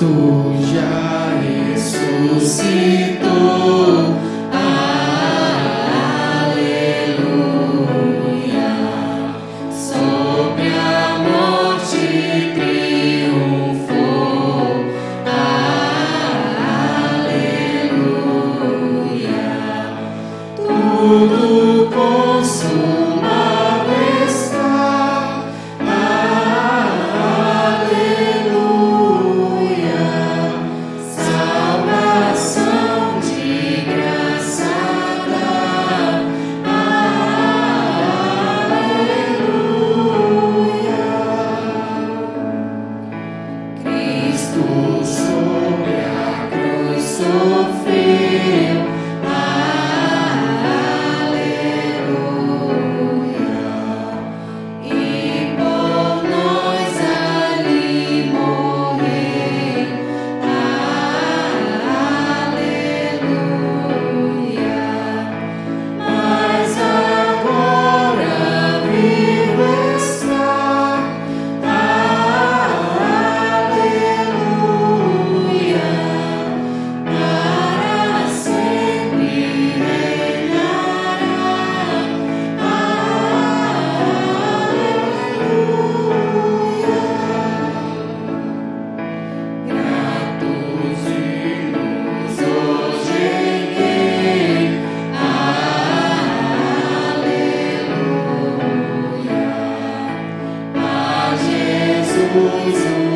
Cristo já ressuscitou. Cristo sobre a cruz. Sobre coisa.